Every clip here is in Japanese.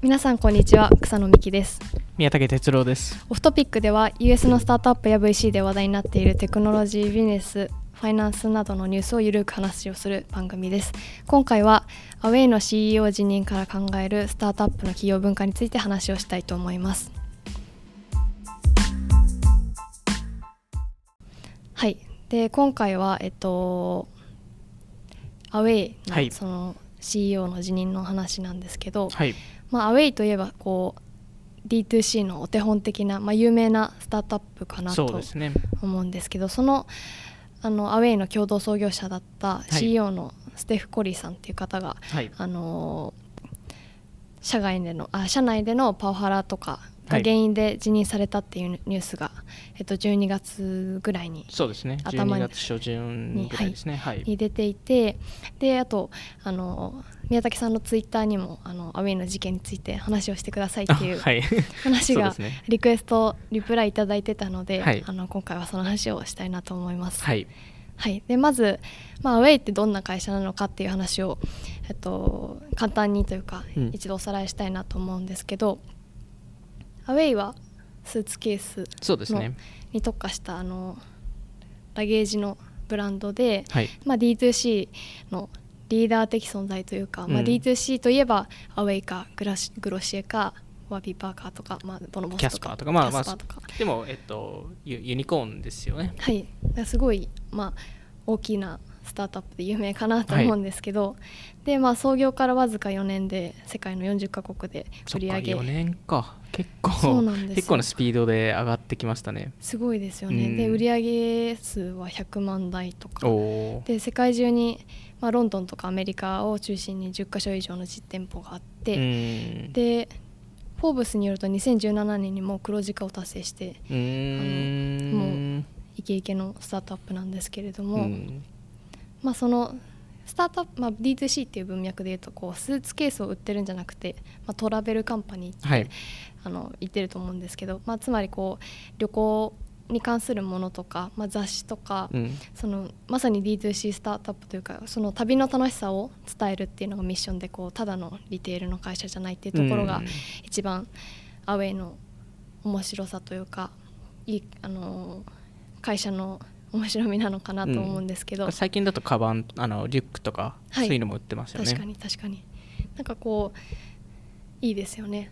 皆さんこんにちは草野美希です。宮武哲郎です。オフトピックでは US のスタートアップや VC で話題になっているテクノロジービジネスファイナンスなどのニュースをゆるく話をする番組です。今回はアウェイの CEO 辞任から考えるスタートアップの企業文化について話をしたいと思います。はい。で今回はえっとアウェイはい。のその CEO の辞任の話なんですけど、はいまあ、アウェイといえばこう D2C のお手本的な、まあ、有名なスタートアップかなと思うんですけどそのあのアウェイの共同創業者だったい。CEO のステフ・コリーさんっていう方が、はい。あの社外でのあ社内でのパワハラとかがはい。原因で辞任されたっていうニュースが、えっと、12月ぐらいにそうですね。頭に12月初旬ぐらいですね。はい、に出ていてであとあの宮崎さんのツイッターにもあのアウェイの事件について話をしてくださいっていう話がリクエストリプライいただいてたので、はい。あの今回はその話をしたいなと思います。はい。はい、でまず、まあ、アウェイってどんな会社なのかっていう話を、えっと、簡単にというか、うん。一度おさらいしたいなと思うんですけどアウェイはスーツケースのそうですね。に特化したあのラゲージのブランドで、はい。まあ、D2C のリーダー的存在というか、まあ、うん。D2C といえばアウェイかグラシグロシエかワビーパーカーとか、まあ、ボノボスとかキャスパーとかまあーとか。でもえっとユユニコーンですよね。はい、すごい、まあ、大きなスタートアップで有名かなと思うんですけど、でまあ、創業からわずか4年で世界の40カ国で売り上げ。4年か。結構そうなんですよ。結構なスピードで上がってきましたね。すごいですよね、うん。で売り上げ数は100万台とか。で世界中に、まあ、ロンドンとかアメリカを中心に10カ所以上の実店舗があって、うん。でフォーブスによると2017年にもう黒字化を達成してもうイケイケのスタートアップなんですけれども、うんまあ、そのスタートアップ、まあ、D2C っていう文脈でいうとこうスーツケースを売ってるんじゃなくて、まあ、トラベルカンパニーって、はい。あの言ってると思うんですけど、まあ、つまりこう旅行に関するものとか、まあ、雑誌とか、うん。そのまさに D2C スタートアップというかその旅の楽しさを伝えるっていうのがミッションでこうただのリテールの会社じゃないっていうところがうん。一番アウェイの面白さというかいいあの会社の面白みなのかなと思うんですけど、最近だとカバンあのリュックとか、はい。そういうのも売ってますよね。確かに確かに。なんかこういいですよね。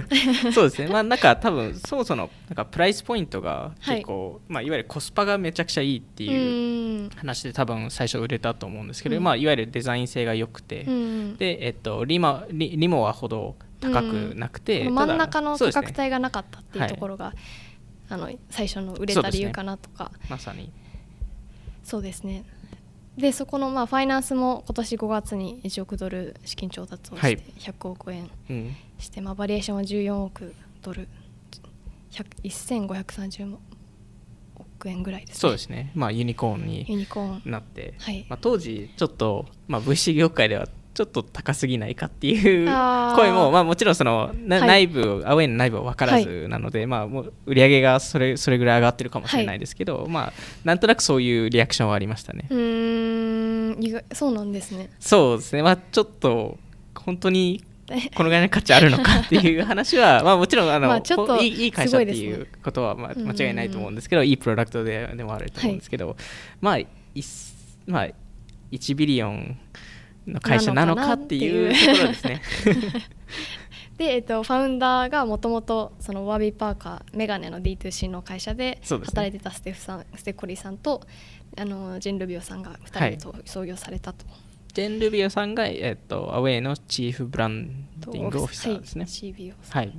そうですね。まあなんか多分そもそもなんかプライスポイントがはい結構、い。まあ、いわゆるコスパがめちゃくちゃいいってういうん。話で多分最初売れたと思うんですけど、うん。まあ、いわゆるデザイン性が良くて、うんで、えっと、リマリリモはほど高くなくて、この真ん中の価格帯がなかったっていうところが、あの最初の売れた理由かなとか。まさに。そうですね。でそこのまあファイナンスも今年5月に1億ドル資金調達をしてはい。100億円うん。して、まあ、バリエーションは14億ドル。100 1530億円ぐらいですね。そうですね、まあ、ユニコーンユにニコーン。なって、はい。まあ、当時ちょっと、まあ、VC 業界ではちょっと高すぎないかっていう声も、まあ、もちろんその、なはい。内部アウェイの内部は分からずなので、まあ、もう売り上げがそれそれぐらい上がってるかもしれないですけど、まあ、なんとなくそういうリアクションはありましたね。うーん。そうなんですね。そうですね、まあ、ちょっと本当に このぐらいの価値あるのかっていう話は、まあ、もちろんあの、まあちょっといいいい会社っていうことは、まあ、うん。間違いないと思うんですけど、いいプロダクトででもあると思うんですけど、まあいまあ、1 billion の会社なのかっていうところですね。で、えっと、 founder がもともとその Warby Parker メガネの D2C の会社で働いてたステフさん、ステコリさんとあのジェン・ルビオさんが2人と創業されたと。ジェン・ルビオさんが、えっと、 Away の Chief Branding Officerですねはい。CBO さんはい。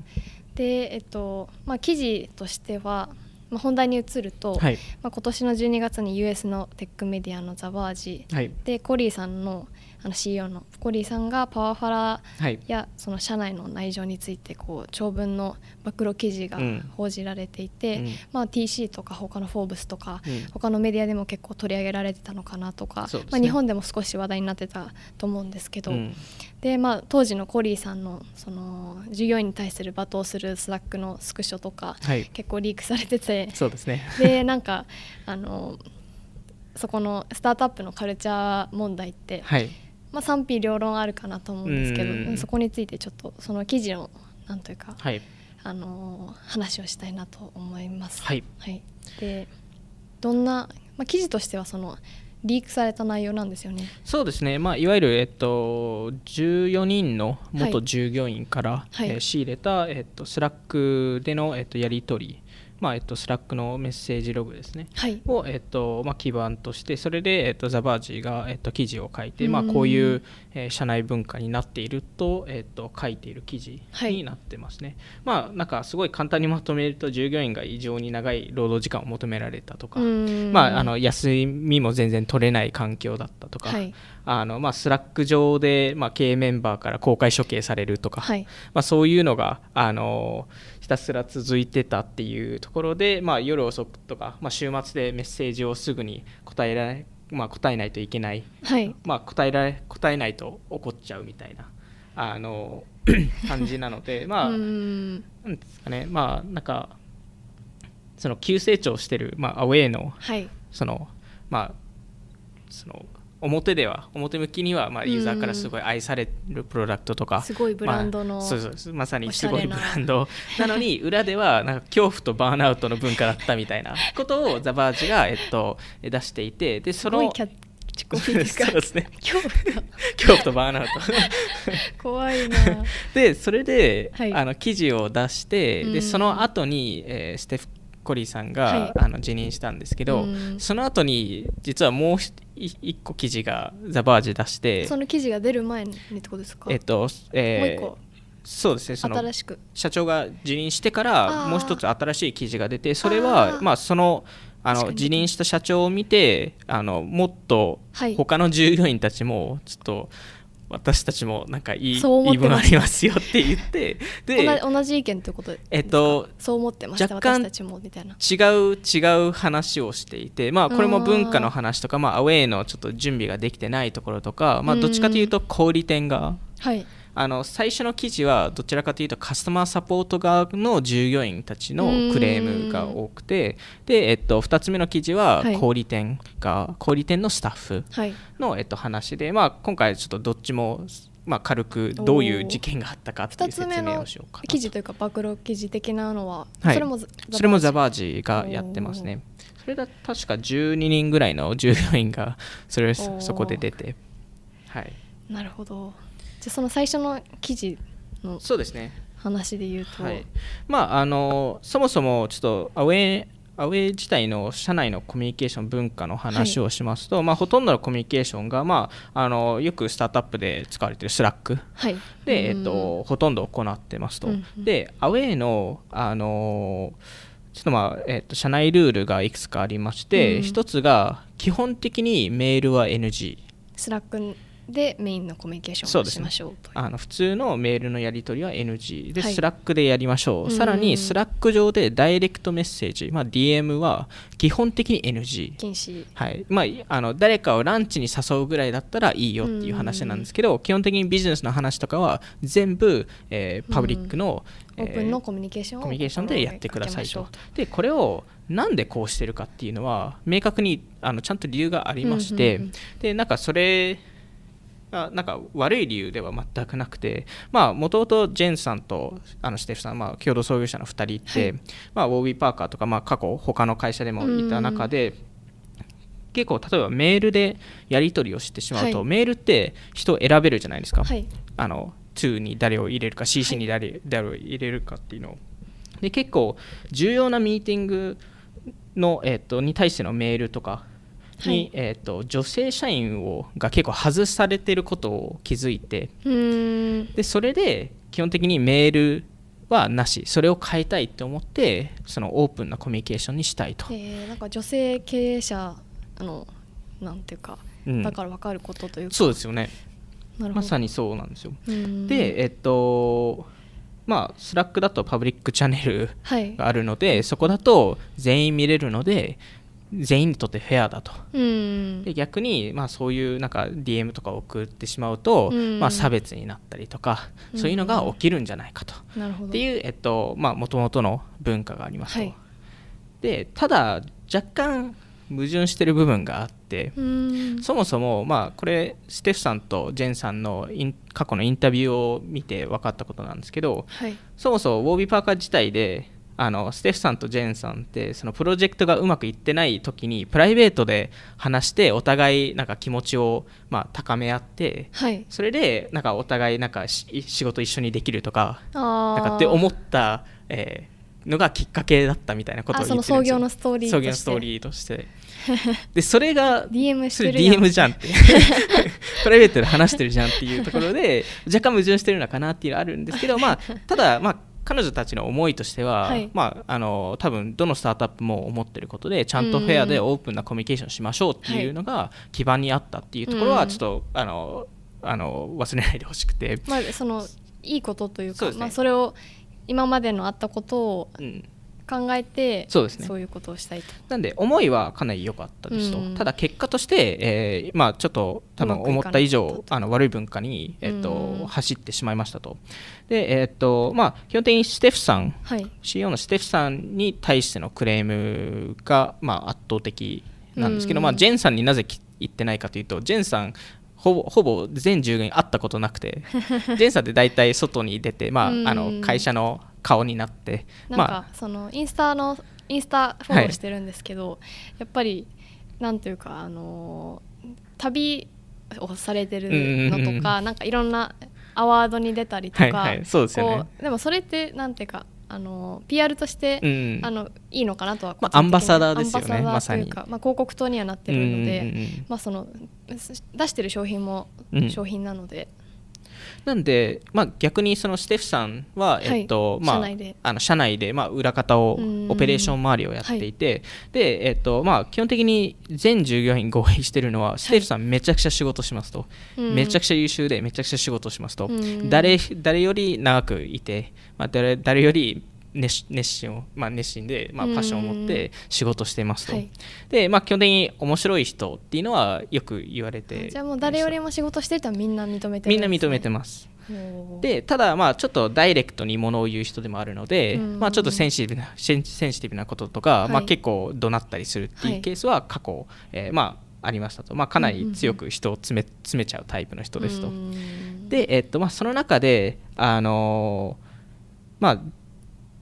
で、えっとまあ、記事としては、まあ、本題に移ると、はい。まあ、今年の12月に US のテックメディアのザ・バージはい。でコリーさんのあの CEO のコリーさんがパワハラはい。やその社内の内情についてこう長文の暴露記事がうん報じられていて、うんまあ、TC とか他の「フォーブス」とか、うん他のメディアでも結構取り上げられてたのかなとか、まあ、日本でも少し話題になってたと思うんですけど、うんでまあ、当時のコリーさんのその従業員に対する罵倒する Slack のスクショとか、はい。結構リークされててそうですね。でなんかあのそこのスタートアップのカルチャー問題って、はい。まあ、賛否両論あるかなと思うんですけど、うん。そこについてちょっとその記事のなんというか、はい。あのー話をしたいなと思います。はい。はい、でどんな、まあ、記事としてはそのリークされた内容なんですよね。そうですね、まあ、いわゆる、えっと、14人の元はい。従業員から、はい。えー仕入れた、えっと、 Slack での、えっと、やり取り、まあえっと、 Slack のメッセージログですね。はい、を、えっとまあ、基盤としてそれで、えっと、ザ・バージが、えっと、記事を書いて、うん。まあ、こういう、えー社内文化になっていると,、えっと書いている記事になってますね、まあなんかすごい簡単にまとめると従業員が異常に長い労働時間を求められたとか、うん。まあ、あの休みも全然取れない環境だったとか、はい。あのまあ、 Slack 上で、まあ、経営メンバーから公開処刑されるとか、はい。まあ、そういうのがあのひたすら続いてたっていうところで、まあ、夜遅くとか、まあ、週末でメッセージをすぐに答えられ、まあ、答えないといけない、はい。まあ、答えられ答えないと怒っちゃうみたいな。あの 感じなので、まあ、うん。なんですかね、まあ、なんかその急成長してる、まあ、アウェイのはい。そのまあその表では表向きにはまあユーザーからすごい愛されるプロダクトとか、すごいブランドのまあそうそうまさにすごいブランド。なのに 裏ではなんか恐怖とバーンアウトの文化だったみたいなことをザ・バージが、えっと、出していてでそのすごいキャッチコピーですか？そうですね。今日恐怖とバーンアウト。怖いな。でそれで、はい。あの記事を出して、うん。でその後に、えーステフ・コリーさんが、はい。あの辞任したんですけど、うん。その後に実はもうひ一個記事がザ・バージ出してその記事が出る前にってことですか、えっと、もうえー一個。そうですねその新しく。社長が辞任してからもう一つ新しい記事が出てそれはまあそのあの辞任した社長を見てあのもっとはい。他の従業員たちもちょっと私たちもなんかいいそい分あてましたりますよって言ってで同じ意見ということ？でえっとそう思ってました若干私たちもみたいな。違う違う話をしていてまあこれも文化の話とかまあアウェイのちょっと準備ができてないところとかまあどっちかというと小売店がはいあの最初の記事はどちらかというとカスタマーサポート側の従業員たちのクレームが多くてで、えっと、2つ目の記事ははい。小売店が、小売店のスタッフはい。の、えっと、話で、まあ、今回ちょっとどっちも、まあ、軽くどういう事件があったかっていう2つ説明をしようかな記事というか暴露記事的なのは、はい。それもそれもザ・ーバージがやってますね。それだ確か12人ぐらいの従業員がそれそこで出て。はい。なるほどじゃあその最初の記事のそうですね。話で言うと、はい、まああのそもそもちょっと Away Away 自体の社内のコミュニケーション文化の話をしますと、まあ、ほとんどのコミュニケーションが、まあ、あのよくスタートアップで使われているスラック。はい。で、えうん。っと、ほとんど行ってますと。うんうん。で Away のあのちょっとまあえっと社内ルールがいくつかありまして、うん。一つが基本的にメールは NG Slack でメインのコミュニケーションをしましょうという。あの普通のメールのやり取りは NG で、はい。 Slack でやりましょう、さらうんに Slack 上でダイレクトメッセージ、まあ、DM は基本的に NG 禁止。はい。まあ、あの誰かをランチに誘うぐらいだったらいいよっていう話なんですけど、基本的にビジネスの話とかは全部、えーパブリックの、オープンのコミュニケーションをコミュニケーションでやってくださいと。でこれをなんでこうしてるかっていうのは明確にあのちゃんと理由がありまして、でなんかそれあなんか悪い理由では全くなくてもともとジェンさんとあのステフさん、まあ、共同創業者の2人って、はい。まあ、ウォービー・パーカーとか、まあ、過去他の会社でもいた中で、結構例えばメールでやり取りをしてしまうと、はい。メールって人を選べるじゃないですか、はい。あの2に誰を入れるか CC に誰,、誰を入れるかっていうのを。で結構重要なミーティングの、えっとに対してのメールとかに、はい。えっと女性社員をが結構外されてることを気づいてでそれで基本的にメールはなし。それを変えたいと思ってそのオープンなコミュニケーションにしたいと、えーなんか女性経営者あのなんていうか、うん。だから分かることというか。そうですよね。まさにそうなんですよ。でえっとまあ Slack だとパブリックチャンネルはい。があるのでそこだと全員見れるので全員にとってフェアだと。うーん。で逆に、まあ、そういうなんか DM とかを送ってしまうと、うん。まあ、差別になったりとかうん。そういうのが起きるんじゃないかと、っていうえっとまあもともとの文化がありますと、はい。でただ若干矛盾してる部分があって、うん。そもそも、まあ、これステフさんとジェンさんの過去のインタビューを見て分かったことなんですけどはい。そもそもウォービー・パーカー自体であのステフさんとジェンさんってそのプロジェクトがうまくいってない時にプライベートで話してお互いなんか気持ちをまあ高め合ってはい。それでなんかお互いなんかし仕事一緒にできるとかあなんかーって思った、えーのがきっかけだったみたいなことをあ言ってるんですよ。その創業のストーリーとして。創業のストーリーとして。でそれが DM しそれ DM じゃんって プライベートで話してるじゃんっていうところで若干矛盾してるのかなっていうのはあるんですけどまあただまあ彼女たちの思いとしては、はい。まあ、あの多分どのスタートアップも思ってることでちゃんとフェアでオープンなコミュニケーションしましょうっていうのが基盤にあったっていうところうん。はちょっとあのあの忘れないでほしくて、まあそのいいことというかそね。まあそれを今までのあったことをうん、考えてそうですね。いうことをしたいと。なんで思いはかなり良かったですと、うん。ただ結果として、えーまあ、ちょっと多分思った以上あの悪い文化に、えっとうん。走ってしまいましたと。で、えっとまあ、基本的にステフさんはい。CEO のステフさんに対してのクレームが、まあ、圧倒的なんですけど、うん。まあ、ジェンさんになぜき言ってないかというとジェンさんほぼほぼ全従業員会ったことなくて ジェンさんって大体外に出て、まあ、うん。あの会社の顔になってなんか、まあそのインスタのインスタフォローしてるんですけど、やっぱりなんというかあの旅をされてるのとか、なんかいろんなアワードに出たりとか、はいはいそうですよね。でもそれってなんていうかあの PR として、うんあのいいのかなとはまあアンバサダーですよねアンバまさに。サダーというか、まあ、広告塔にはなってるので、うんうんうん。まあ、その出してる商品もうん。商品なので、なんで、まあ、逆にそのステフさんは、はい。えっとまあ、社内で。あの社内で、まあ、裏方をうん。オペレーション周りをやっていて、でえっとまあ、基本的に全従業員合意してるのはステフさんめちゃくちゃ仕事しますと、うん。めちゃくちゃ優秀でめちゃくちゃ仕事しますと、うん。誰誰より長くいて、まあ、誰誰より熱熱心を、まあ、熱心で、まあ、パッションを持って仕事してますと、はい。で、まあ、基本的に面白い人っていうのはよく言われてじゃあもう誰よりも仕事してる人はみんな認めてるみんな認めてまますすでただまあちょっとダイレクトにものを言う人でもあるので、うん。まあ、ちょっとセンシティブなセンシティブなこととか、はい。まあ、結構怒鳴ったりするっていうケースは過去、えーまあ、ありましたと、まあ、かなり強く人を詰め詰めちゃうタイプの人ですと。うん。で、えっとまあ、その中で、あのーまあ、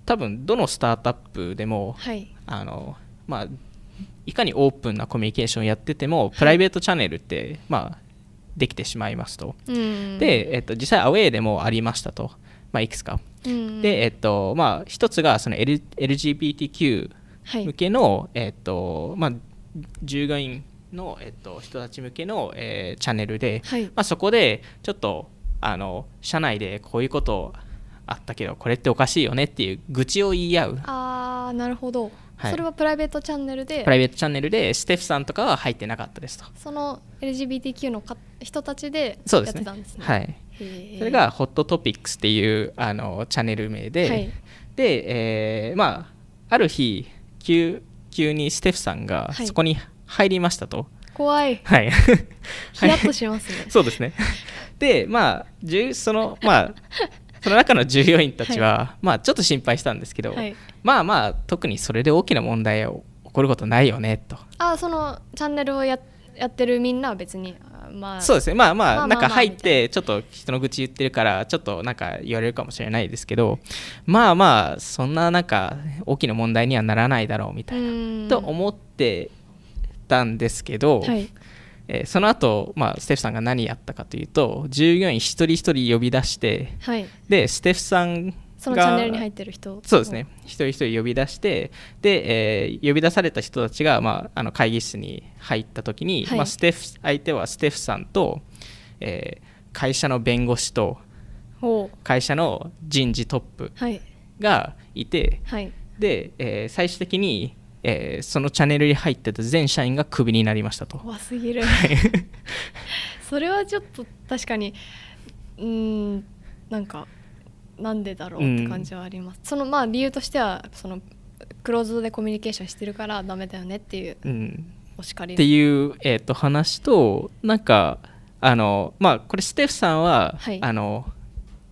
多分どのスタートアップでも、はい。あのまあ、いかにオープンなコミュニケーションをやってても、プライベートチャンネルって、まあ、できてしまいますと。うん。で、えっと、実際アウェーでもありましたと、まあ、いくつか。うん。で、えっとまあ、一つがその、L、LGBTQ はい。向けの、えっとまあ、従業員の、えっと、人たち向けの、えーチャンネルで、はい。まあ、そこでちょっとあの社内でこういうことあったけどこれっておかしいよねっていう愚痴を言い合う。ああなるほど、はい。それはプライベートチャンネルで？プライベートチャンネルでステフさんとかは入ってなかったですと。その LGBTQ のか人たちでやっそうですね。てたんですね。はい。それが Hot Topics っていうあのチャンネル名で、はい。で、えーまあある日急急にステフさんがはい。そこに入りましたと。怖い。はい、ヒヤッとしますね。そうですね。で、まあ、じゅその、まあ、その中の従業員たちは、まあ、ちょっと心配したんですけど、はいまあまあ、特にそれで大きな問題を起こることないよね、と。あーそのチャンネルをややってるみんなは別にまあそうですね。まあまあ、まあなんか入って、ちょっと人の愚痴言ってるから、ちょっとなんか言われるかもしれないですけど、まあまあ、そんななんか、大きな問題にはならないだろう、みたいな。うんと思ってたんですけど、はいえーその後、まあステフさんが何やったかというと従業員一人一人呼び出してはい。でステフさんがそのチャンネルに入ってる人。そうですね。一人一人呼び出してで、えー呼び出された人たちが、まあ、あの会議室に入った時に、はい。まあ、ステフ相手はステフさんと、えー会社の弁護士と会社の人事トップはい。がいてはい。で、えー最終的に、えーそのチャンネルに入ってた全社員がクビになりましたと。怖すぎる。それはちょっと確かにうーんなんかなんでだろうって感じはあります、そのまあ理由としてはそのクローズドでコミュニケーションしてるからダメだよねっていううん。お叱り。っていう、えー、と話となんかあのまあこれステフさんは、はい。あの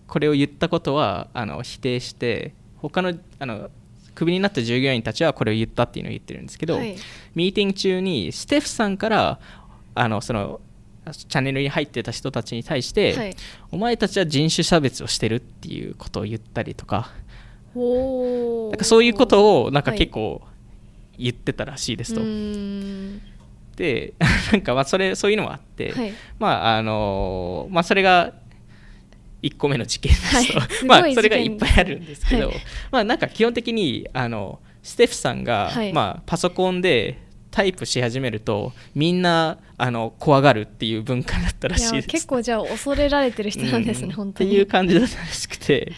これを言ったことはあの否定して他のあのクビになった従業員たちはこれを言ったっていうのを言ってるんですけど、はい。ミーティング中にステフさんからあのそのチャンネルに入ってた人たちに対して、はい。お前たちは人種差別をしてるっていうことを言ったりとか。おなんかそういうことをなんかはい。結構言ってたらしいですと。うーん。で なんかまあそれそういうのもあって、はい。まああのまあそれが1個目の事件です。と、はい。まあそれがいっぱいあるんですけど、はいまあなんか基本的にあのステフさんが、はい。まあパソコンでタイプし始めるとみんなあの怖がるっていう文化だったらいしいです。や結構じゃあ恐れられてる人なんですね、うん。本当に。っていう感じだったらしくて。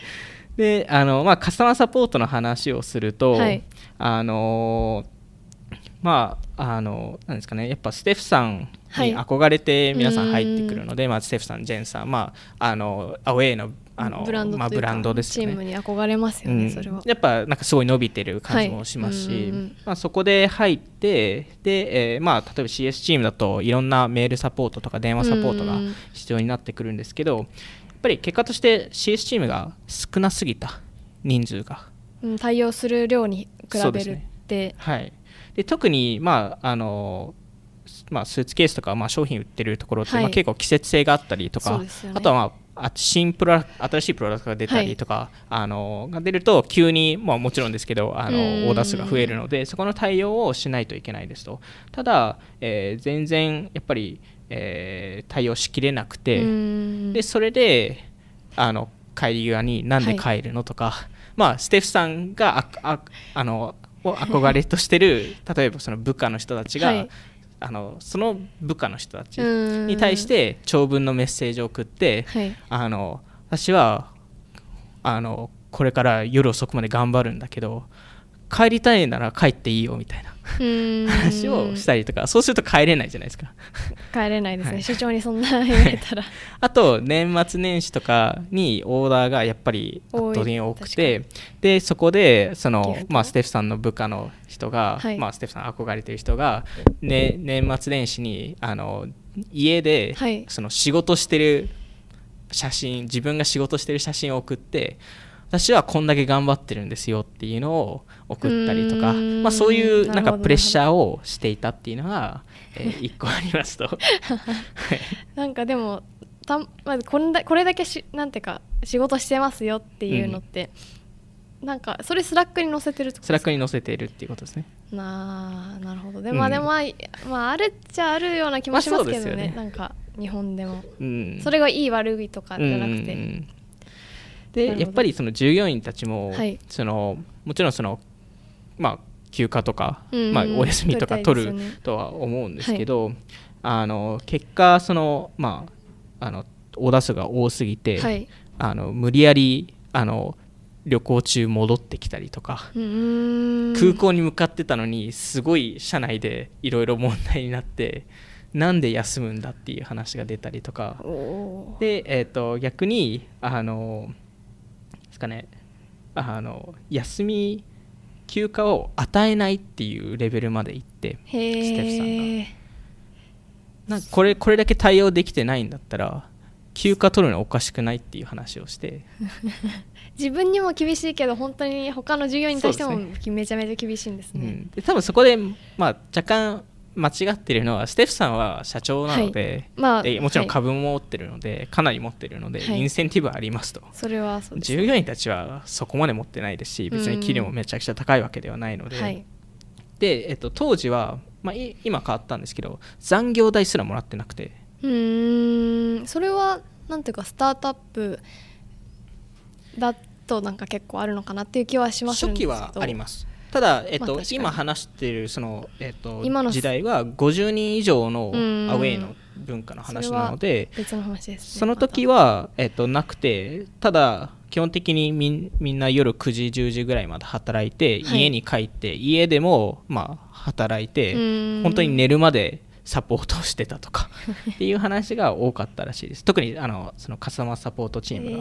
であの、まあ、カスタマーサポートの話をすると、はい。あのまああのなんですかね。やっぱステフさんはいに憧れて皆さん入ってくるので、まあ、ステフさんジェンさん、まあ、あのアウェイのあのブランドまあ、ブランドですよね。チームに憧れますよね、うん。それは。やっぱなんかすごい伸びてる感じもしますし、はい。うんうんうん。まあ、そこで入ってで、えーまあ、例えば CS チームだといろんなメールサポートとか電話サポートがうん必要になってくるんですけどやっぱり結果として CS チームが少なすぎた人数が。うん対応する量に比べるっそうですね。て、はい、で特に、まああのまあ、スーツケースとか、まあ、商品売ってるところって、はい。まあ、結構季節性があったりとか、あとは、まあ、あ新プロ新しいプロダクトが出たりとか、あのが出ると急に、まあ、もちろんですけどあのうん。オーダー数が増えるのでそこの対応をしないといけないですと。ただ、えー全然やっぱり、えー対応しきれなくて、うん。でそれであの帰り際になんで帰るのとか、まあステフさんがあああのを憧れとしてる例えばその部下の人たちが、はいあのその部下の人たちうん。に対して長文のメッセージを送って、はい。あの私はあのこれから夜遅くまで頑張るんだけど帰りたいなら帰っていいよみたいなうん。話をしたりとかそうすると帰れないじゃないですか。帰れないですね、はい。社長にそんな言われたら。あと年末年始とかにオーダーがやっぱり圧倒的に多くてでそこでそギのまあ、ステフさんの部下の人が、はい。まあ、ステフさん憧れてる人が、ね、年末年始にあの家で、はい。その仕事してる写真自分が仕事してる写真を送って私はこんだけ頑張ってるんですよっていうのを送ったりとかまあ、そういうなんかプレッシャーをしていたっていうのが、えー、1個ありますと。は いなんかでもたまずこれだこれだけしなんていうか仕事してますよっていうのって、なんかそれ Slack に載せてるってことスラックに載せているっていうことですね。なあなるほど。で,、うん。まあでもまあ、まあ、あるっちゃあるような気もしますけどね,、まあね。なんか日本でも、うん、それがいい悪いとかじゃなくて、うんでやっぱりその従業員たちも、はい。そのもちろんそのまあ休暇とか、うんうんまあ、お休みとか取るとは思うんですけど、あの結果そのまああのオーダー数が多すぎて、はい。あの無理やりあの旅行中戻ってきたりとか、空港に向かってたのにすごい車内でいろいろ問題になってなんで休むんだっていう話が出たりとか。で、えー、と逆にあのですかね。あの休み休暇を与えないっていうレベルまで行ってステフさんへえなんかこれこれだけ対応できてないんだったら休暇取るのおかしくないっていう話をして。自分にも厳しいけど本当に他の従業員に対してもめちゃめちゃ厳しいんですね、うん、で多分そこで、まあ、若干間違ってるのはステフさんは社長なので,、まあでもちろんはい株も持ってるので、かなり持ってるので、はい。インセンティブはありますと。それはそうです従業員たちはそこまで持ってないですし別に給料もめちゃくちゃ高いわけではないので、はい。で、えっと、当時は、まあ、い今変わったんですけど残業代すらもらってなくて。うーん。それはなんていうかスタートアップだとなんか結構あるのかなっていう気はします初期はありますただ、えっとまあ今話しているその、えっと今の時代は50人以上のアウうんェイの文化の話なので別の話です、ね、その時はは、えっと、なくてただ基本的にみんみんな夜9時10時ぐらいまで働いて、はい。家に帰って家でも、まあ、働いてうん。本当に寝るまでサポートをしてたとかっていう話が多かったらしいです。特にあのそのカスタマーサポートチームが、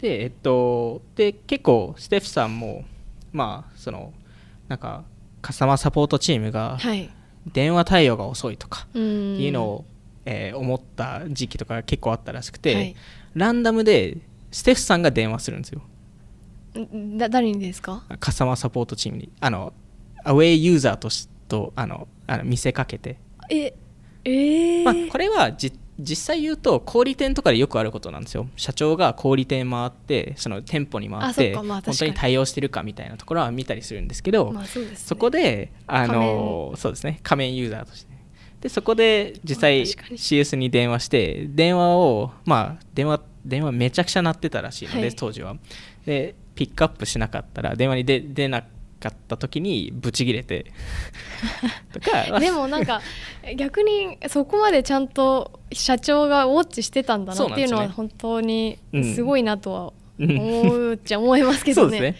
でえっとで結構ステフさんもまあそのなんかカスタマーサポートチームがはい。電話対応が遅いとかいうのを、えー思った時期とかが結構あったらしくて、はい。ランダムでステフさんが電話するんですよ。んだ誰にですか？カスタマーサポートチームに。あのアウェイユーザーとしとあのあの見せかけて、ええー。まあ、これはじ実際言うと小売店とかでよくあることなんですよ。社長が小売店回ってその店舗に回って本当に対応してるかみたいなところは見たりするんですけど、まあそこであのそうですね。仮面ユーザーとして。でそこで実際 CS に。電話して電話をまあ電話電話めちゃくちゃ鳴ってたらしいので、はい。当時は。でピックアップしなかったら電話に出出なかった時にブチギレて とかでもなんか逆にそこまでちゃんと社長がウォッチしてたんだなっていうのは本当にうんすごいなとはうん。思うっちゃ思いますけどね。そね。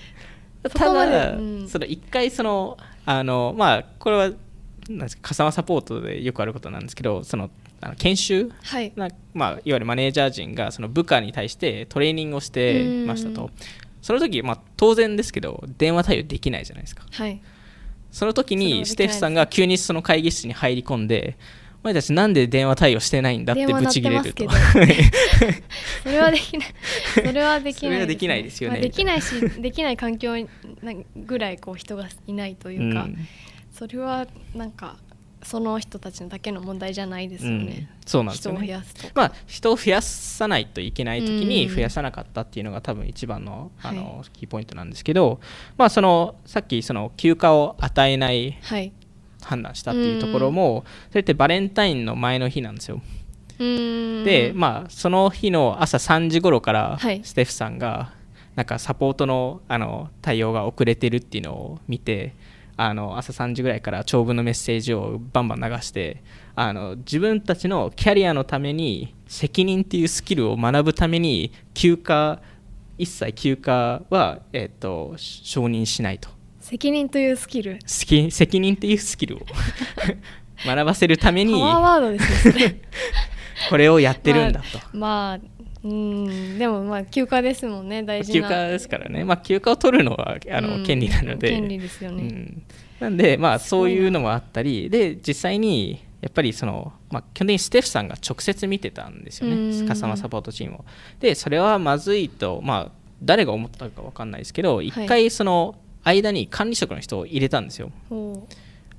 ただ、うん。その一回そのあのまあこれはカスタマーサポートでよくあることなんですけどそのあの研修はい。な、まあ、いわゆるマネージャー陣がその部下に対してトレーニングをしてましたうん。とその時、まあ、当然ですけど電話対応できないじゃないですか。はい。その時にステフさんが急にその会議室に入り込んでお前たちなんで電話対応してないんだってブチギレると。それはできない。それはできないそれはできないですよね。まあできないしできない環境ぐらいこう人がいないというか、うん。それはなんかその人たちのだけの問題じゃないですようん。ね、そうなんです人を増よねやすと。まあ、人を増やさないといけない時にうん。増やさなかったっていうのが多分一番のあのはキーポイントなんですけど、まあ、そのさっきその休暇を与えないはい。判断したっていうところもそれってバレンタインの前の日なんですよ。で、まあ、その日の朝3時頃からはい。ステフさんがなんかサポートのあの対応が遅れてるっていうのを見てあの朝3時ぐらいから長文のメッセージをバンバン流してあの自分たちのキャリアのために責任っていうスキルを学ぶために休暇一切休暇は、えっと承認しないと。責任というスキル？責責任っていうスキルを。学ばせるためにパワーワードですねそれ。これをやってるんだと。まあうんでもまあ休暇ですもんね大事な。休暇ですからね、まあ、休暇を取るのはあの、うん権利なので。権利ですよね。うんなんで、まあ、そういうのもあったりで実際にやっぱりその、まあ、基本的にステフさんが直接見てたんですようん。ねカスタマーサポートチームを。でそれはまずいと、まあ、誰が思ったか分かんないですけど一回その間に管理職の人を入れたんですよ。お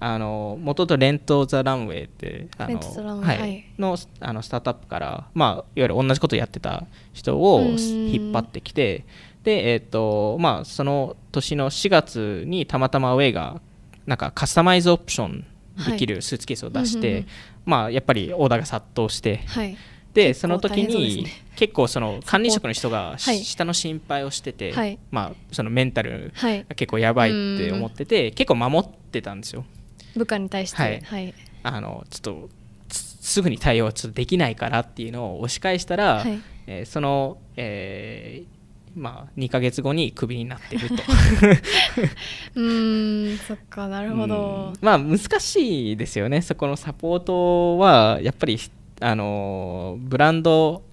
あの元々レント・ザ・ランウェイってあのはい。はい。のあのスタートアップから、まあ、いわゆる同じことをやってた人をうん。引っ張ってきてで、えっとまあ、その年の4月にたまたまウェイがなんかカスタマイズオプションできるスーツケースを出して、うんうんうん。まあ、やっぱりオーダーが殺到してはい。でその時にね。結構その管理職の人が下の心配をしてて、はい。まあ、そのメンタルはい。が結構やばいって思ってて結構守ってたんですよ。部下に対してはい。はい。あのちょっとすすぐに対応はちょっとできないからっていうのを押し返したら、はい。えーその、えーまあ、2ヶ月後にクビになってると。うーんそっかなるほど。うん。まあ難しいですよね。そこのサポートはやっぱりあのブランド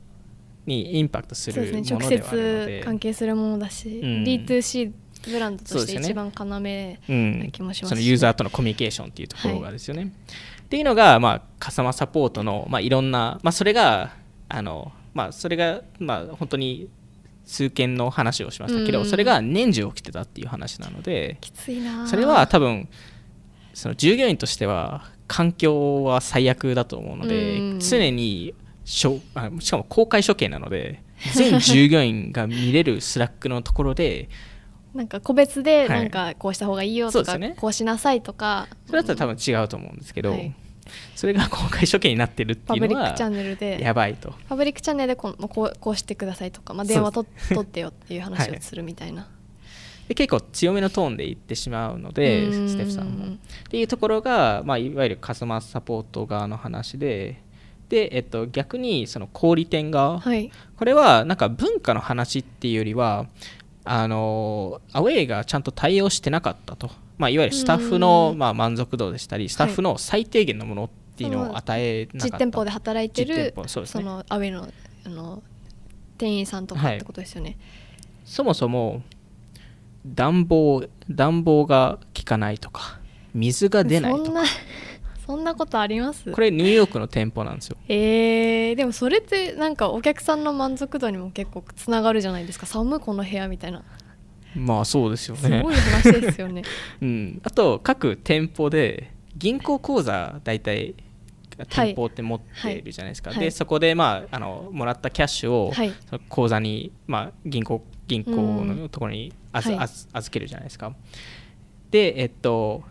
にインパクトするものではあるので。接関係するものだし、うん。D2C ブランドとして一番要うんな気もしますし。そのユーザーとのコミュニケーションっていうところがですよね。っていうのが、まあ、カスタマーサポートの、まあ、いろんな、まあ、それがあの、まあ、それが、まあ、本当に数件の話をしましたけど、うん。それが年中起きてたっていう話なのできついなそれは多分その従業員としては環境は最悪だと思うので、うん。常にしょあしかも公開処刑なので 全従業員が見れる Slack のところでなんか個別ではい。なんかこうした方がいいよとか、そうですよね。こうしなさいとか。それだったら多分違うと思うんですけど、はいそれが公開処刑になってるっていうのはパブリックチャンネルで。やばいと。パブリックチャンネルでここうこうしてくださいとか、まあ、電話と 取ってよっていう話をするみたいな、で結構強めのトーンで言ってしまうのでうん。ステフさんも。っていうところが、まあ、いわゆるカスタマーサポート側の話でで、えっと、逆にその小売店側、はい。これはなんか文化の話っていうよりはあのアウェイがちゃんと対応してなかったと、まあ、いわゆるスタッフのうんまあ満足度でしたりスタッフの最低限のものっていうのを与えなかった。実店舗で働いて実るそね。のアウェイのあの店員さんとかはいってことですよね、そもそも暖房暖房が効かないとか水が出ないとかそんなことあります？これニューヨークの店舗なんですよ。えー、でもそれってなんかお客さんの満足度にも結構つながるじゃないですか。寒いこの部屋みたいな。まあそうですよすねごい話ですよね。うん、あと各店舗で銀行口座大体店舗って持っているじゃないですか、はい。でそこで、まあ、あのもらったキャッシュを、はい。その口座に、まあ、銀行銀行のところにあず、はいあず預けるじゃないですかでえっと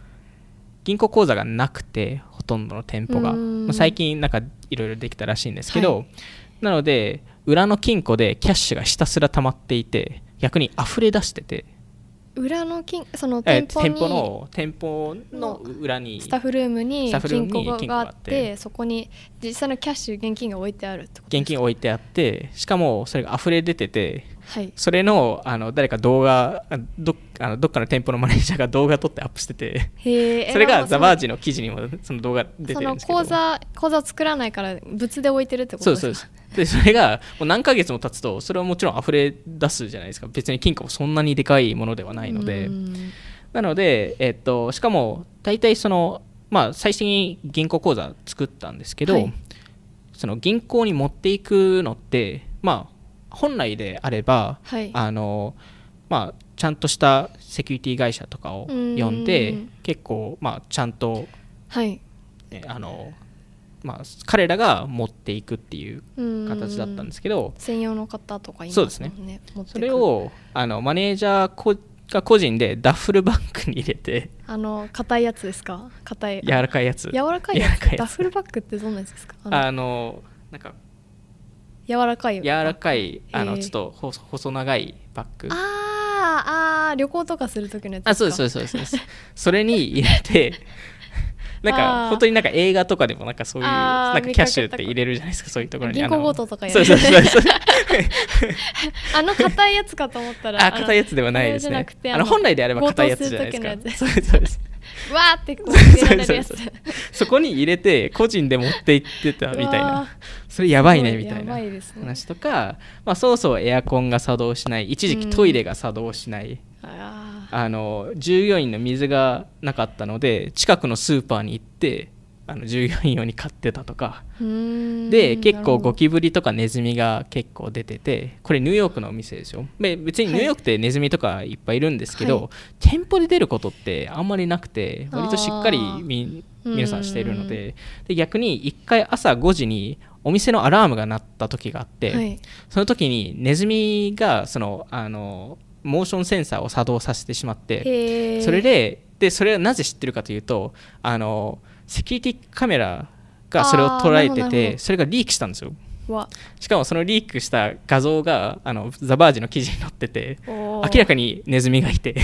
銀行口座がなくてほとんどの店舗が、うん。まあ、最近なんかいろいろできたらしいんですけど、はい。なので裏の金庫でキャッシュがひたすら溜まっていて逆に溢れ出してて。裏の金そのえ店舗にー店舗の店舗の裏にスタッフルームに金庫があってて。そこに実際のキャッシュ現金が置いてあるってことです現金置いてあってしかもそれが溢れ出ててはい。それのあの誰か動画あどあのどっかの店舗のマネージャーが動画撮ってアップしててそれがザ・バージジの記事にもその動画出てそのるんですけど。口座口座作らないから物で置いてるってことですか？そうですでそれがもう何ヶ月も経つとそれはもちろん溢れ出すじゃないですか。別に金庫もそんなにでかいものではないので。うん。なので、えっと、しかも大体その、まあ、最初に銀行口座作ったんですけど、はい。その銀行に持っていくのって、まあ、本来であれば、はい。あのまあ、ちゃんとしたセキュリティ会社とかを呼んでうん結構、まあ、ちゃんと、はい。ねあのまあ、彼らが持っていくっていううん形だったんですけど、専用の方とかいますそうですね。それをあのマネージャーこが個人でダッフルバッグに入れてあの硬いやつですか？硬い。柔らかいやつ。柔らかいやつ。ダッフルバッグってどんなやつですか？あのなんか柔らかい柔らかいあのちょっと細細長いバッグ。あーあー旅行とかする時のやつあそうですそうですそうですそうです。それに入れて なんあかー。本当になんか映画とかでもなんかそういうなんかキャッシュって入れるじゃないですかそういうところに。銀行あの強盗とかやる。そうそうそうそう。あの硬いやつかと思ったらあ硬いやつではないですね。あの本来であれば硬いやつじゃないですか。そうですそうですわーってこう入れられるやつ。そこに入れて個人で持って行ってたみたいな。それやばいねみたいな。話とか、まあ、そもそもエアコンが作動しない。一時期トイレが作動しない、ああの従業員の水がなかったので近くのスーパーに行ってあの従業員用に買ってたとか。で結構ゴキブリとかネズミが結構出ててこれニューヨークのお店ですよで別にニューヨークってネズミとかいっぱいいるんですけど、はい。店舗で出ることってあんまりなくて割としっかり皆さんしているので。で逆に1回朝5時にお店のアラームが鳴った時があって、はい。その時にネズミがそのあのモーションセンサーを作動させてしまってそれででそれはなぜ知ってるかというとあのセキュリティカメラがそれを捉えててそれがリークしたんですよ。わ。しかもそのリークした画像があのザ・バージの記事に載ってて明らかにネズミがいて。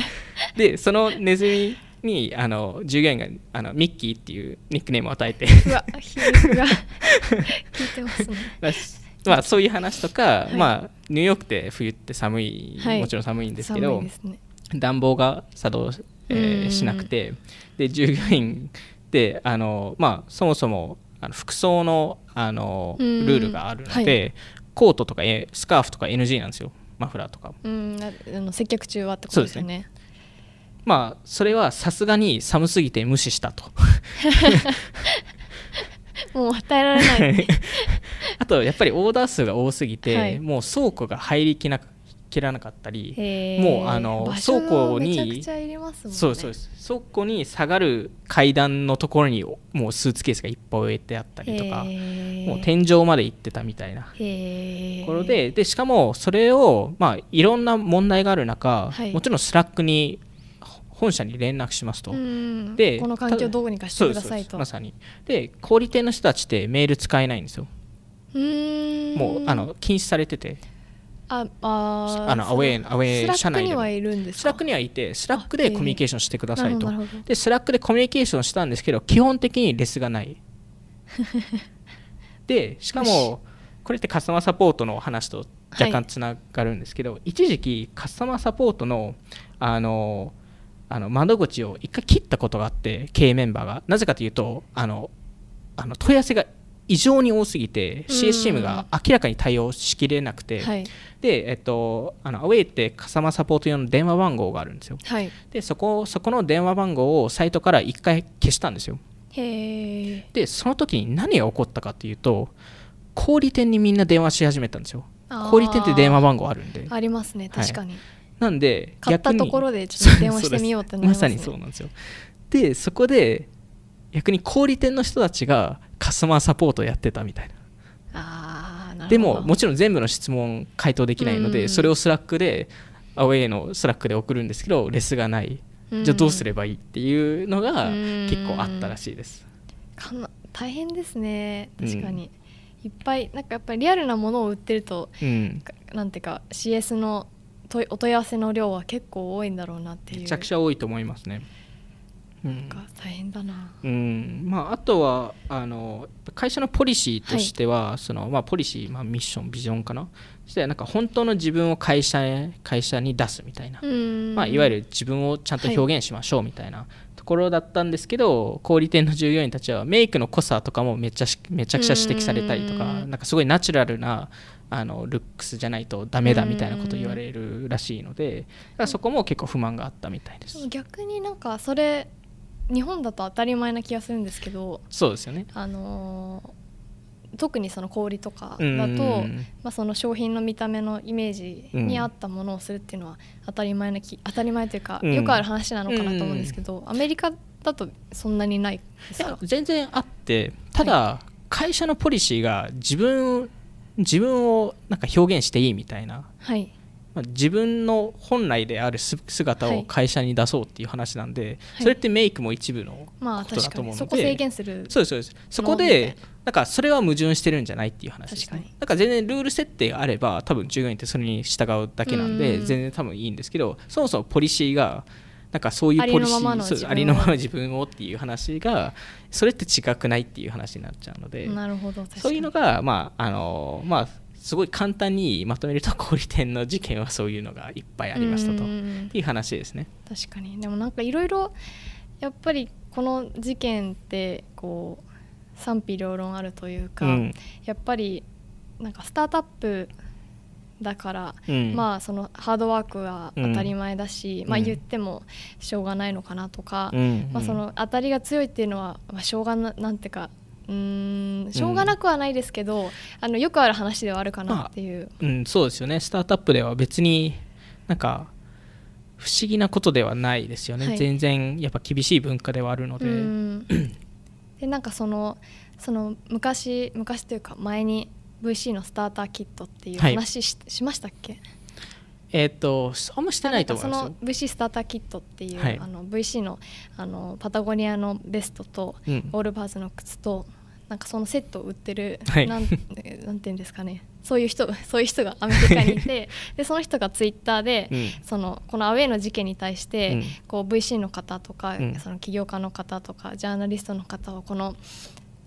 でそのネズミにあの従業員があのミッキーっていうニックネームを与えて。うわ皮肉が効いてますね。まあ、そういう話とか、はい。まあ、ニューヨークって冬って寒い、はい。もちろん寒いんですけ寒どね。暖房が作動、えーうん。しなくてで従業員ってあの、まあ、そもそもあの服装のあのルうん。ールがあるのはで、コートとかえスカーフとか NG なんですよ。マフラーとかうんなあの接客中はってことですよね。まあそれはさすがに寒すぎて無視したと。もう耐えられない。あとやっぱりオーダー数が多すぎて、はい。もう倉庫が入りきなきらなかったりもうあの倉庫に倉庫に下がる階段のところにもうスーツケースがいっぱい置いてあったりとかもう天井まで行ってたみたいな。ところででしかもそれを、まあ、いろんな問題がある中、はい。もちろん Slack に本社に連絡しますと。うんでこの環境をどうにかしてくださいと。まさに。で小売店の人たちってメール使えないんですよ。もうあの禁止されててあああの Away Away Slack 社内にはいるんですか？ Slack にはいて Slack でコミュニケーションしてくださいと。なるほどなるほど。で Slack でコミュニケーションしたんですけど基本的にレスがない。でしかもこれってカスタマーサポートの話と若干つながるんですけど、一時期カスタマーサポートのあのあの窓口を一回切ったことがあって経営メンバーが。なぜかというとあのあの問い合わせが異常に多すぎてうん。CSCM が明らかに対応しきれなくて、はい。で、えっと、あのアウェイってカスタマーサポート用の電話番号があるんですよ。はい。でそこそこの電話番号をサイトから1回消したんですよ。でその時に何が起こったかっていうと小売店にみんな電話し始めたんですよ。小売店って電話番号あるんで。ありますね確かに、なんで買ったところでちょっと電話してみようってなりまます。ねさにそうなんですよ。でそこで逆に小売店の人たちがカスタマーサポートをやってたみたいな。でももちろん全部の質問回答できないのうんでそれを Slack で Away の Slack で送るんですけどレスがない。うん。じゃあどうすればいいっていうのがうん。結構あったらしいです。かな大変ですね。うん確かに、いっぱいなんかやっぱりリアルなものを売ってるとうん。かなんていうか CS のお問い合わせの量は結構多いんだろうなっていう。めちゃくちゃ多いと思いますねうん。なんか大変だな。うん。まあ、あとはあの会社のポリシーとしては、そのまあ、ポリシー、まあ、ミッションビジョンかな。してなんか本当の自分を会社へ会社に出すみたいな、うん。まあ、いわゆる自分をちゃんと表現しましょうみたいなところだったんですけど、小売店の従業員たちはメイクの濃さとかもめっちゃしめちゃくちゃ指摘されたりとか、うん。なんかすごいナチュラルなあのルックスじゃないとダメだみたいなこと言われるらしいので、そこも結構不満があったみたいです。逆になんかそれ日本だと当たり前な気がするんですけどそうですよね。あのー特にその小売とかだと、うんまあ、その商品の見た目のイメージに合ったものをするっていうのは当たり前なき当たり前というか、うん。よくある話なのかなと思うんですけど、アメリカだとそんなにないですか？全然あってただ、会社のポリシーが自分自分をなんか表現していいみたいな、はいまあ、自分の本来であるす姿をはい。会社に出そうっていう話なんで、はい。それってメイクも一部のまあことだと思うので、に。そこ制限するそうですそうです。そこでなんかそれは矛盾してるんじゃないっていう話ですね。確かに。だから全然ルール設定があれば多分従業員ってそれに従うだけなんでうん。全然多分いいんですけどそもそもポリシーがなんかそういうポリシのままのーありのままの自分をっていう話がそれって違くないっていう話になっちゃうので。なるほど確かに。そういうのがまああのまあすごい簡単にまとめると小売店の事件はそういうのがいっぱいありましたと。いう話ですね。確かに。でもなんかいろいろやっぱりこの事件ってこう賛否両論あるというか、うん。やっぱりなんかスタートアップだから、うん。まあそのハードワークは当たり前だし、まあうん言ってもしょうがないのかなとか、うん。まあ、その当たりが強いっていうのは、まあ、しょうがななんていうかうーん。しょうがなくはないですけど、あのよくある話ではあるかなっていう、うん、そうですよね。スタートアップでは別になんか不思議なことではないですよね、はい。全然やっぱ厳しい文化ではあるので、うん。でなんかそのその昔昔というか前に VC のスターターキットっていうはい。話し,、しましたっけ？えっ、とあんましてないと思いますその VC スターターキットっていう、はいあの VC のあのパタゴニアのベストと、うんオールバーズの靴となんかそのセットを売ってる、はい。なん なんていうんですかね。そういう人そういう人がアメリカにいて でその人がツイッターで、うん。そのこのアウェイの事件に対して、うん。こう VC の方とか、うん。その起業家の方とかジャーナリストの方はこの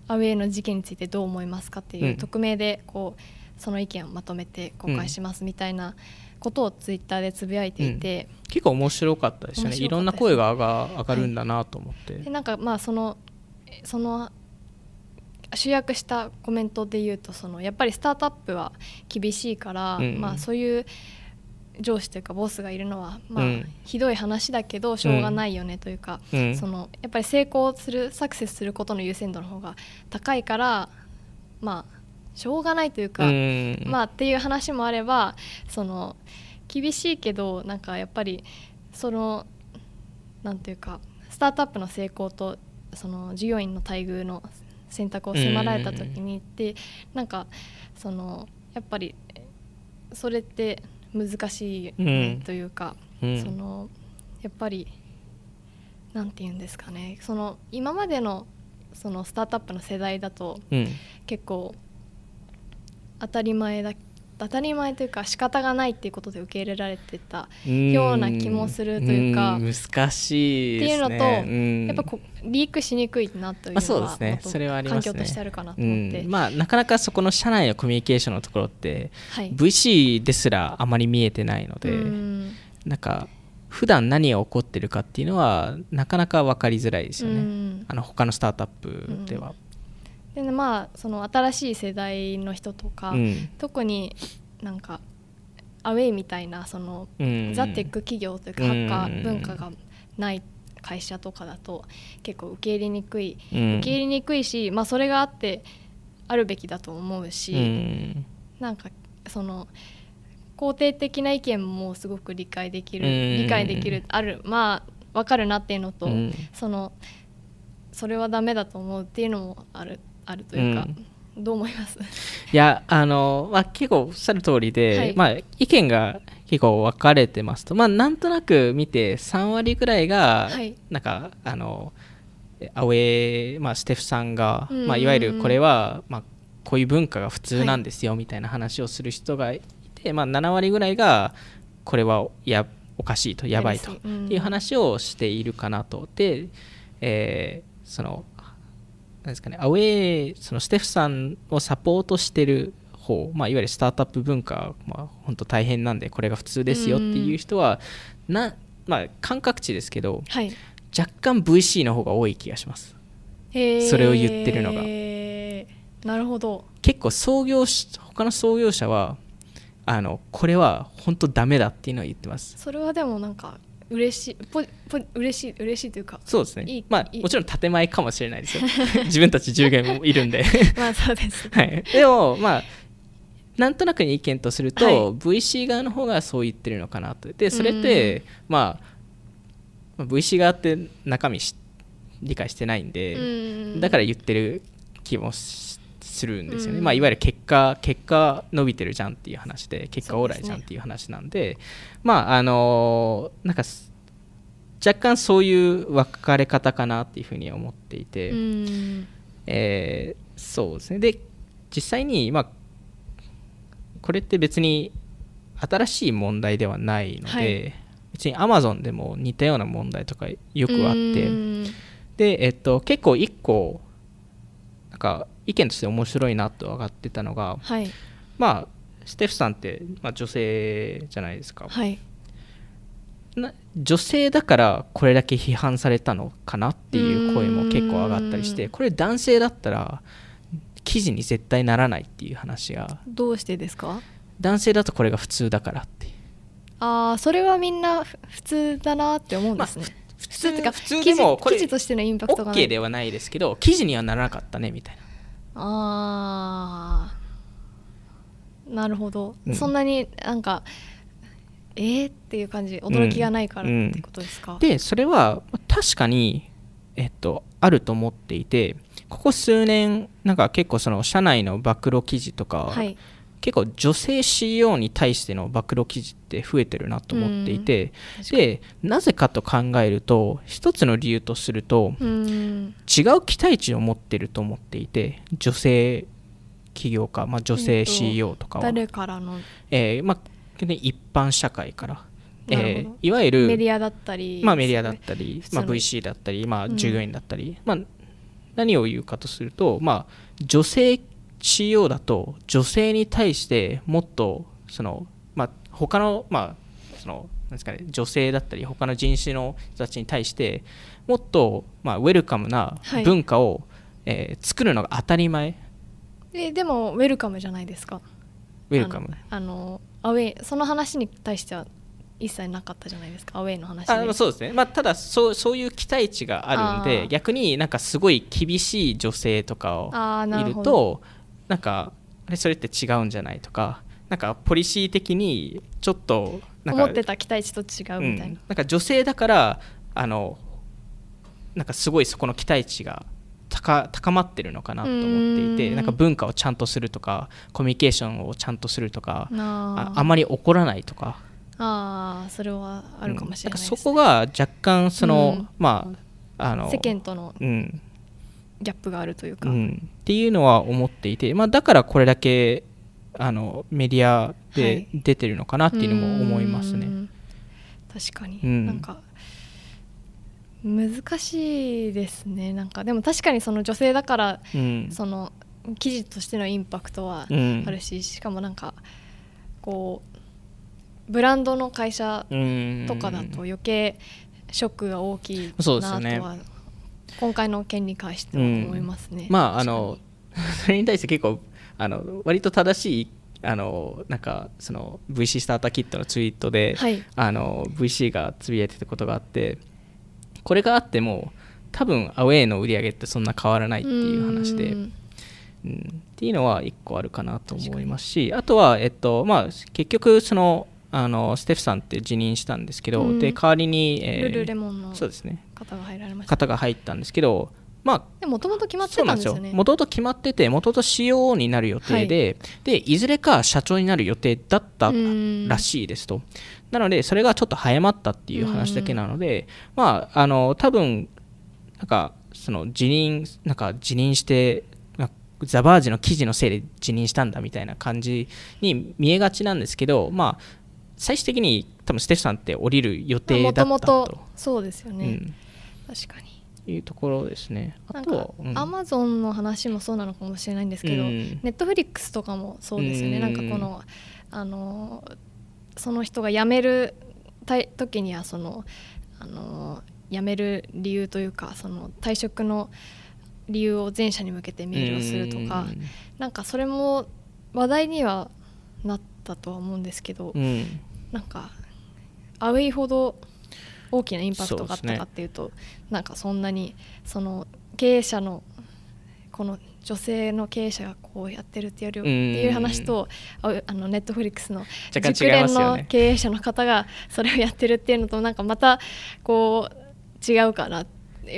アウェイの事件についてどう思いますかっていう、うん。匿名でこうその意見をまとめて公開しますみたいなことをツイッターでつぶやいていて、結構面白かったですよね。いろんな声が上が上がるんだなと思って、でなんかまあそのえその集約したコメントで言うとそのやっぱりスタートアップは厳しいから、うんまあ、そういう上司というかボスがいるのは、まあうん。ひどい話だけどしょうがないよねというか、うん。そのやっぱり成功するサクセスすることの優先度の方が高いからまあしょうがないというか、うん。まあっていう話もあればその厳しいけどなんかやっぱりそのなんていうかスタートアップの成功とその従業員の待遇の選択を迫られた時にってなんかそのやっぱりそれって難しいというか、うん。そのやっぱりなんて言うんですかね。その今までのそのスタートアップの世代だとうん。結構当たり前だ当たり前というか仕方がないっていうことで受け入れられてたような気もするというかん難しいっていうのと、うん。やっぱこうリークしにくいなというまあ、そうですね。それはありますね。環境としてあるかなとう思って、ん。まあ、なかなかそこの社内のコミュニケーションのところって、はい。VC ですらあまり見えてないので、うん。なんか普段何が起こってるかっていうのはなかなか分かりづらいですよね、うん。あの他のスタートアップでは。でねまあその新しい世代の人とか、うん。特になんかアウェイみたいなその、うん。ザ・テック企業というか、うんハッカー文化がない会社とかだと結構受け入れにくい、うん。受け入れにくいし、まあ、それがあってあるべきだと思うし、うん。なんかその肯定的な意見もすごく理解できるうん。理解できるあるまあ分かるなっていうのと、うん。そのそれはダメだと思うっていうのもあるあるというか、どう思います？いやあの、まあ、結構おっしゃる通りで、はい。まあ、意見が結構分かれてますと、まあ、なんとなく見て3割ぐらいが、はい。なんかあのアウェイ、まあ、ステフさんが、うんまあ、いわゆるこれは、まあ、こういう文化が普通なんですよみたいな話をする人がいて、まあ、7割ぐらいがこれはやおかしいとやばいとやりすぎ。うん。いう話をしているかなと。で、えーそのなんですかね、アウェイそのステフさんをサポートしてる方、まあ、いわゆるスタートアップ文化、まあ、本当大変なんでこれが普通ですよっていう人は、なまあ、感覚値ですけどはい。若干 VC の方が多い気がします。それを言ってるのが。なるほど。結構創業し他の創業者はあのこれは本当ダメだっていうのは言ってます。それはでもなんか嬉しいポポ嬉しい嬉しいというかそうですね。いいまあもちろん建前かもしれないですよ。自分たち従業員もいるんで。まあそうですはい、でもまあなんとなく意見とすると、はい。VC 側の方がそう言ってるのかなと。でそれって、まあまあ VC 側って中身し理解してないんで、うん。だから言ってる気もしするんですよね、うん。まあ、いわゆる結果結果伸びてるじゃんっていう話で結果オーライじゃんっていう話なんでまああのなんかす若干そういう分かれ方かなっていうふうには思っていて、うん。えーそうですね。で実際に、まあ、これって別に新しい問題ではないので、はい。別に Amazon でも似たような問題とかよくあってうん。で、えっと、結構一個なんか意見として面白いなと上がってたのがはい。まあステフさんって、まあ、女性じゃないですか、はい。な女性だからこれだけ批判されたのかなっていう声も結構上がったりしてうん。これ男性だったら記事に絶対ならないっていう話が。どうしてですか？男性だとこれが普通だからって。ああそれはみんなふ普通だなって思うんですね、普普通っていうか普通でもこれ記事としてのインパクトが OK ではないですけど記事にはならなかったねみたいなああなるほど、うん。そんなになんかえー、っていう感じ。驚きがないからうん。ってことですか、でそれは確かに、えっと、あると思っていてここ数年なんか結構その社内の暴露記事とか、はい結構女性 CEO に対しての暴露記事って増えてるなと思っていて、確かにでなぜかと考えると一つの理由とするとうん。違う期待値を持ってると思っていて女性起業家、まあ、女性えっと CEO とかは、誰からの？えーまあ、で一般社会から、えーいわゆるメディアだったり、まあ、メディアだったり、まあ、VC だったり、まあ、うん。従業員だったり、まあ、何を言うかとすると、まあ、女性 CEO だと女性に対してもっとその、まあ、他の,、まあそのなんですかね、女性だったり他の人種の人たちに対してもっと、まあ、ウェルカムなはい。文化を、えー作るのが当たり前。えでもウェルカムじゃないですか。ウェルカム。あのアウェイその話に対しては一切なかったじゃないですか。アウェイの話であまあそうですね、まあ、ただそうそういう期待値があるんで逆になんかすごい厳しい女性とかをいるとなんかあれそれって違うんじゃないとかなんかポリシー的にちょっとなんか思ってた期待値と違うみたいな、うん。なんか女性だからあのなんかすごいそこの期待値が高高まってるのかなと思っていてうん。なんか文化をちゃんとするとかコミュニケーションをちゃんとするとかなあ。あまり怒らないとか。あーそれはあるかもしれないね。うんそこが若干その、うん。まああの世間とのうんギャップがあるというか、うん、っていうのは思っていて、まあ、だからこれだけあのメディアはでい。出てるのかなっていうのも思いますね。うん。確かに、うん。なんか難しいですね。なんかでも確かにその女性だからうん。その記事としてのインパクトはうん。あるし、しかもなんかこうブランドの会社うん。とかだと余計ショックが大きいなとは、今回の件に関しては思いますね。まああのそれに対して結構あの割と正しいあのなんかその VC スターターキットのツイートで、はい。あの VC がつぶやいてたことがあってこれがあっても多分アウェイの売り上げってそんな変わらないっていう話でうん。うん、っていうのは一個あるかなと思いますしあとは、えっとまあ、結局そのあのステフさんって辞任したんですけど、うん。で代わりに、えールルレモンの。そうですね方が入られました。方が入ったんですけどまあでもともと決まってたんですよね。もともと決まっててもともと CEO になる予定で,、でいずれか社長になる予定だったうん。らしいですと。なのでそれがちょっと早まったっていう話だけなので、まああの多分なんかその辞任なんか辞任してザ・バージの記事のせいで辞任したんだみたいな感じに見えがちなんですけどまあ最終的に多分ステフさんって降りる予定だったと。もともとそうですよね、うん確かに。いうところですね。あとはか、うん。アマゾンの話もそうなのかもしれないんですけど、うん。ネットフリックスとかもそうですよね、うん。なんかこのあのその人が辞めるたい時にはそのあの辞める理由というかその退職の理由を全社に向けてメールをするとか、うん。なんかそれも話題にはなったとは思うんですけど、うん。なんかアウェイほど大きなインパクトがあったかっていうとなんかそんなにその経営者のこの女性の経営者がこうやってるっていうよりうん。っていう話とああの Netflix の熟練の経営者の方がそれをやってるっていうのとなんかまたこう違うかな。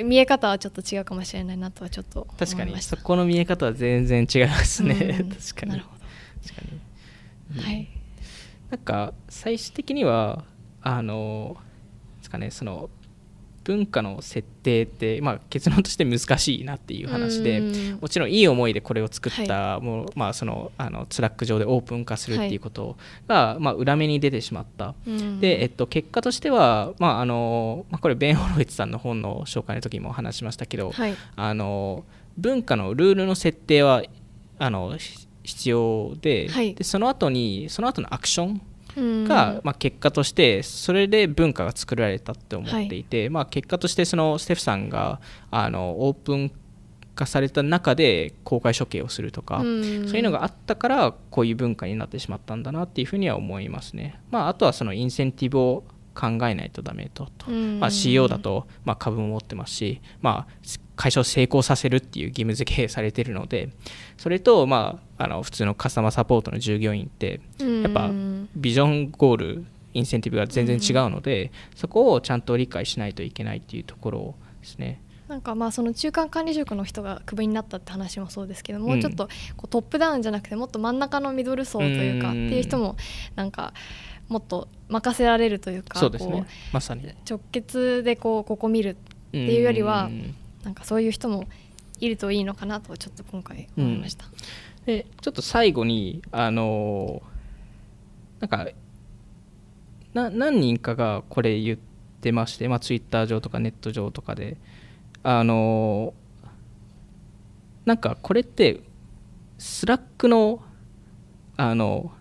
見え方はちょっと違うかもしれないなとはちょっと思いました。確かに。そこの見え方は全然違いますね、うん。確かに。なるほ確かに。ど、はい。なんか最終的にはあのかねその文化の設定って、まあ、結論として難しいなっていう話でうんもちろんいい思いでこれを作った、もうまあ、そのあの Slack 上でオープン化するっていうことが、まあ、裏目に出てしまった。うん。で、えっと、結果としては、まああのまあ、これベン・ホロウィッツさんの本の紹介の時にも話しましたけど、はい。あの文化のルールの設定はあのひ必要で,、はい。でその後にその後のアクションうんが、まあ、結果としてそれで文化が作られたって思っていて、まあ、結果としてそのステフさんがあのオープン化された中で公開処刑をするとか、うん。そういうのがあったからこういう文化になってしまったんだなっていうふうには思いますね。まあ、あとはそのインセンティブを考えないとダメとと、うん。まあ、CEO だとまあ株も持ってますし、まあ、会社を成功させるっていう義務付けされているのでそれと、まあ、あの普通のカスタマーサポートの従業員ってやっぱうんビジョンゴールインセンティブが全然違うので、そこをちゃんと理解しないといけないっていうところですね。なんかまあその中間管理職の人がクビになったって話もそうですけども、うちょっとこうトップダウンじゃなくてもっと真ん中のミドル層というか、うん。っていう人もなんかもっと任せられるというかそうですね。まさに。直結でこうここ見るっていうよりはうん。なんかそういう人もいるといいのかなとちょっと今回思いました。でちょっと最後にあのなんかな何人かがこれ言ってまして、まあ、ツイッター上とかネット上とかで。あのなんかこれってSlack のあの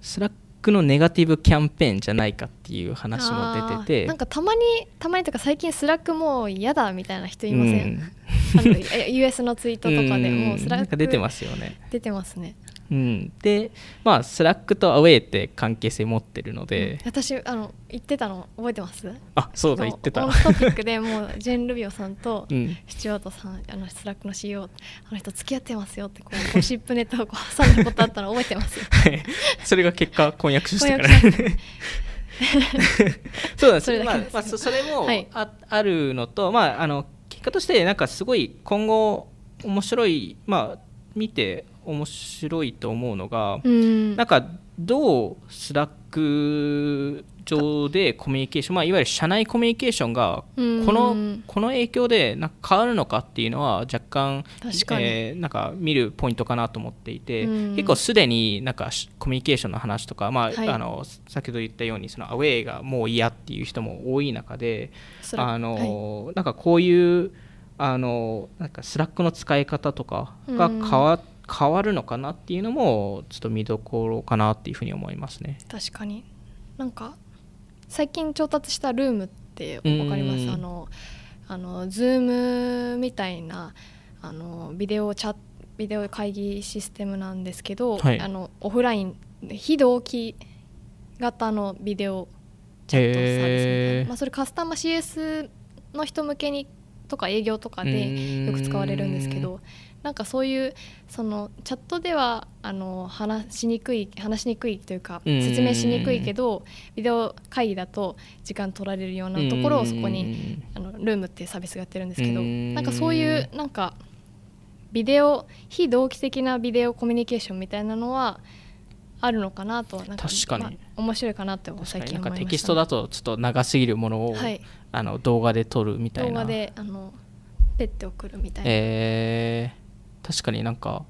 Slack のネガティブキャンペーンじゃないかっていう話も出てて。なんかたまにたまにとか最近 Slack もう嫌だみたいな人いません、うん。あのえ US のツイートとかでもう Slack 出てますよね。出てますねうん、で、まあ、 Slack と Away って関係性持ってるので、私あの言ってたの覚えてます？あそうだ言ってた。 Off Topic でもう ジェン・ルビオさんとうん。スチュワートさんあのスラックの CEO あの人付き合ってますよってこうゴシップネタをこう挟んだことあったの覚えてます？よ それが結果婚約したから。そうなんですそれまあまあ、そそれもはい。あ,、あるのと、まあ、あの結果としてなんかすごい今後面白い、まあ、見て面白いと思うのが、うん。なんかどう Slack 上でコミュニケーション、まあ、いわゆる社内コミュニケーションがこうん。のこの影響でなんか変わるのかっていうのは若干えーなんか見るポイントかなと思っていて、うん。結構すでになんかしコミュニケーションの話とか、まあはい。あの先ほど言ったようにその Away がもう嫌っていう人も多い中であの、なんかこういうあのなんか Slack の使い方とかが変わ,、変わるのかなっていうのもちょっと見どころかなっていうふうに思いますね。確かに。なんか最近調達した Loom ってわかりまうん。すあのあの Zoom みたいなあのビデオチャビデオ会議システムなんですけど、はい。あのオフラインで非同期型のビデオチャットサービスみたいな、まあ、それカスタマー CS の人向けにとか営業とかでよく使われるんですけどなんかそういうそのチャットではあの話しにくい話しにくいというかうん説明しにくいけどビデオ会議だと時間取られるようなところをそこにあのルームっていうサービスがやってるんですけどうんなんかそういうなんかビデオ非同期的なビデオコミュニケーションみたいなのはあるのかなとなんか確かに。まあ面白いかなって最近思いました、なんかテキストだとちょっと長すぎるものを、はい。あの動画で撮るみたいな。動画であのペッて送るみたいな、えー、確かになんか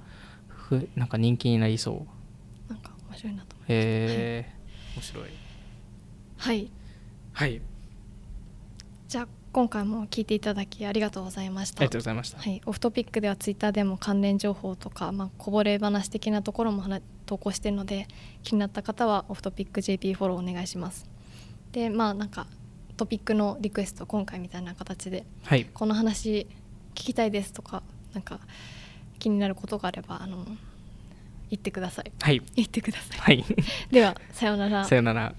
ふなんか人気になりそう。なんか面白いなと思いますえー、面白い。はい。はい。じゃあ今回も聞いていただきありがとうございました。ありがとうございました、はい、オフトピックではツイッターでも関連情報とか、まあ、こぼれ話的なところも話投稿しているので気になった方はオフトピック JP フォローお願いします。でまあなんかトピックのリクエスト今回みたいな形ではい。この話聞きたいですとかなんか気になることがあればあの言ってください。はい。言ってください。はい。ではさようなら。さよなら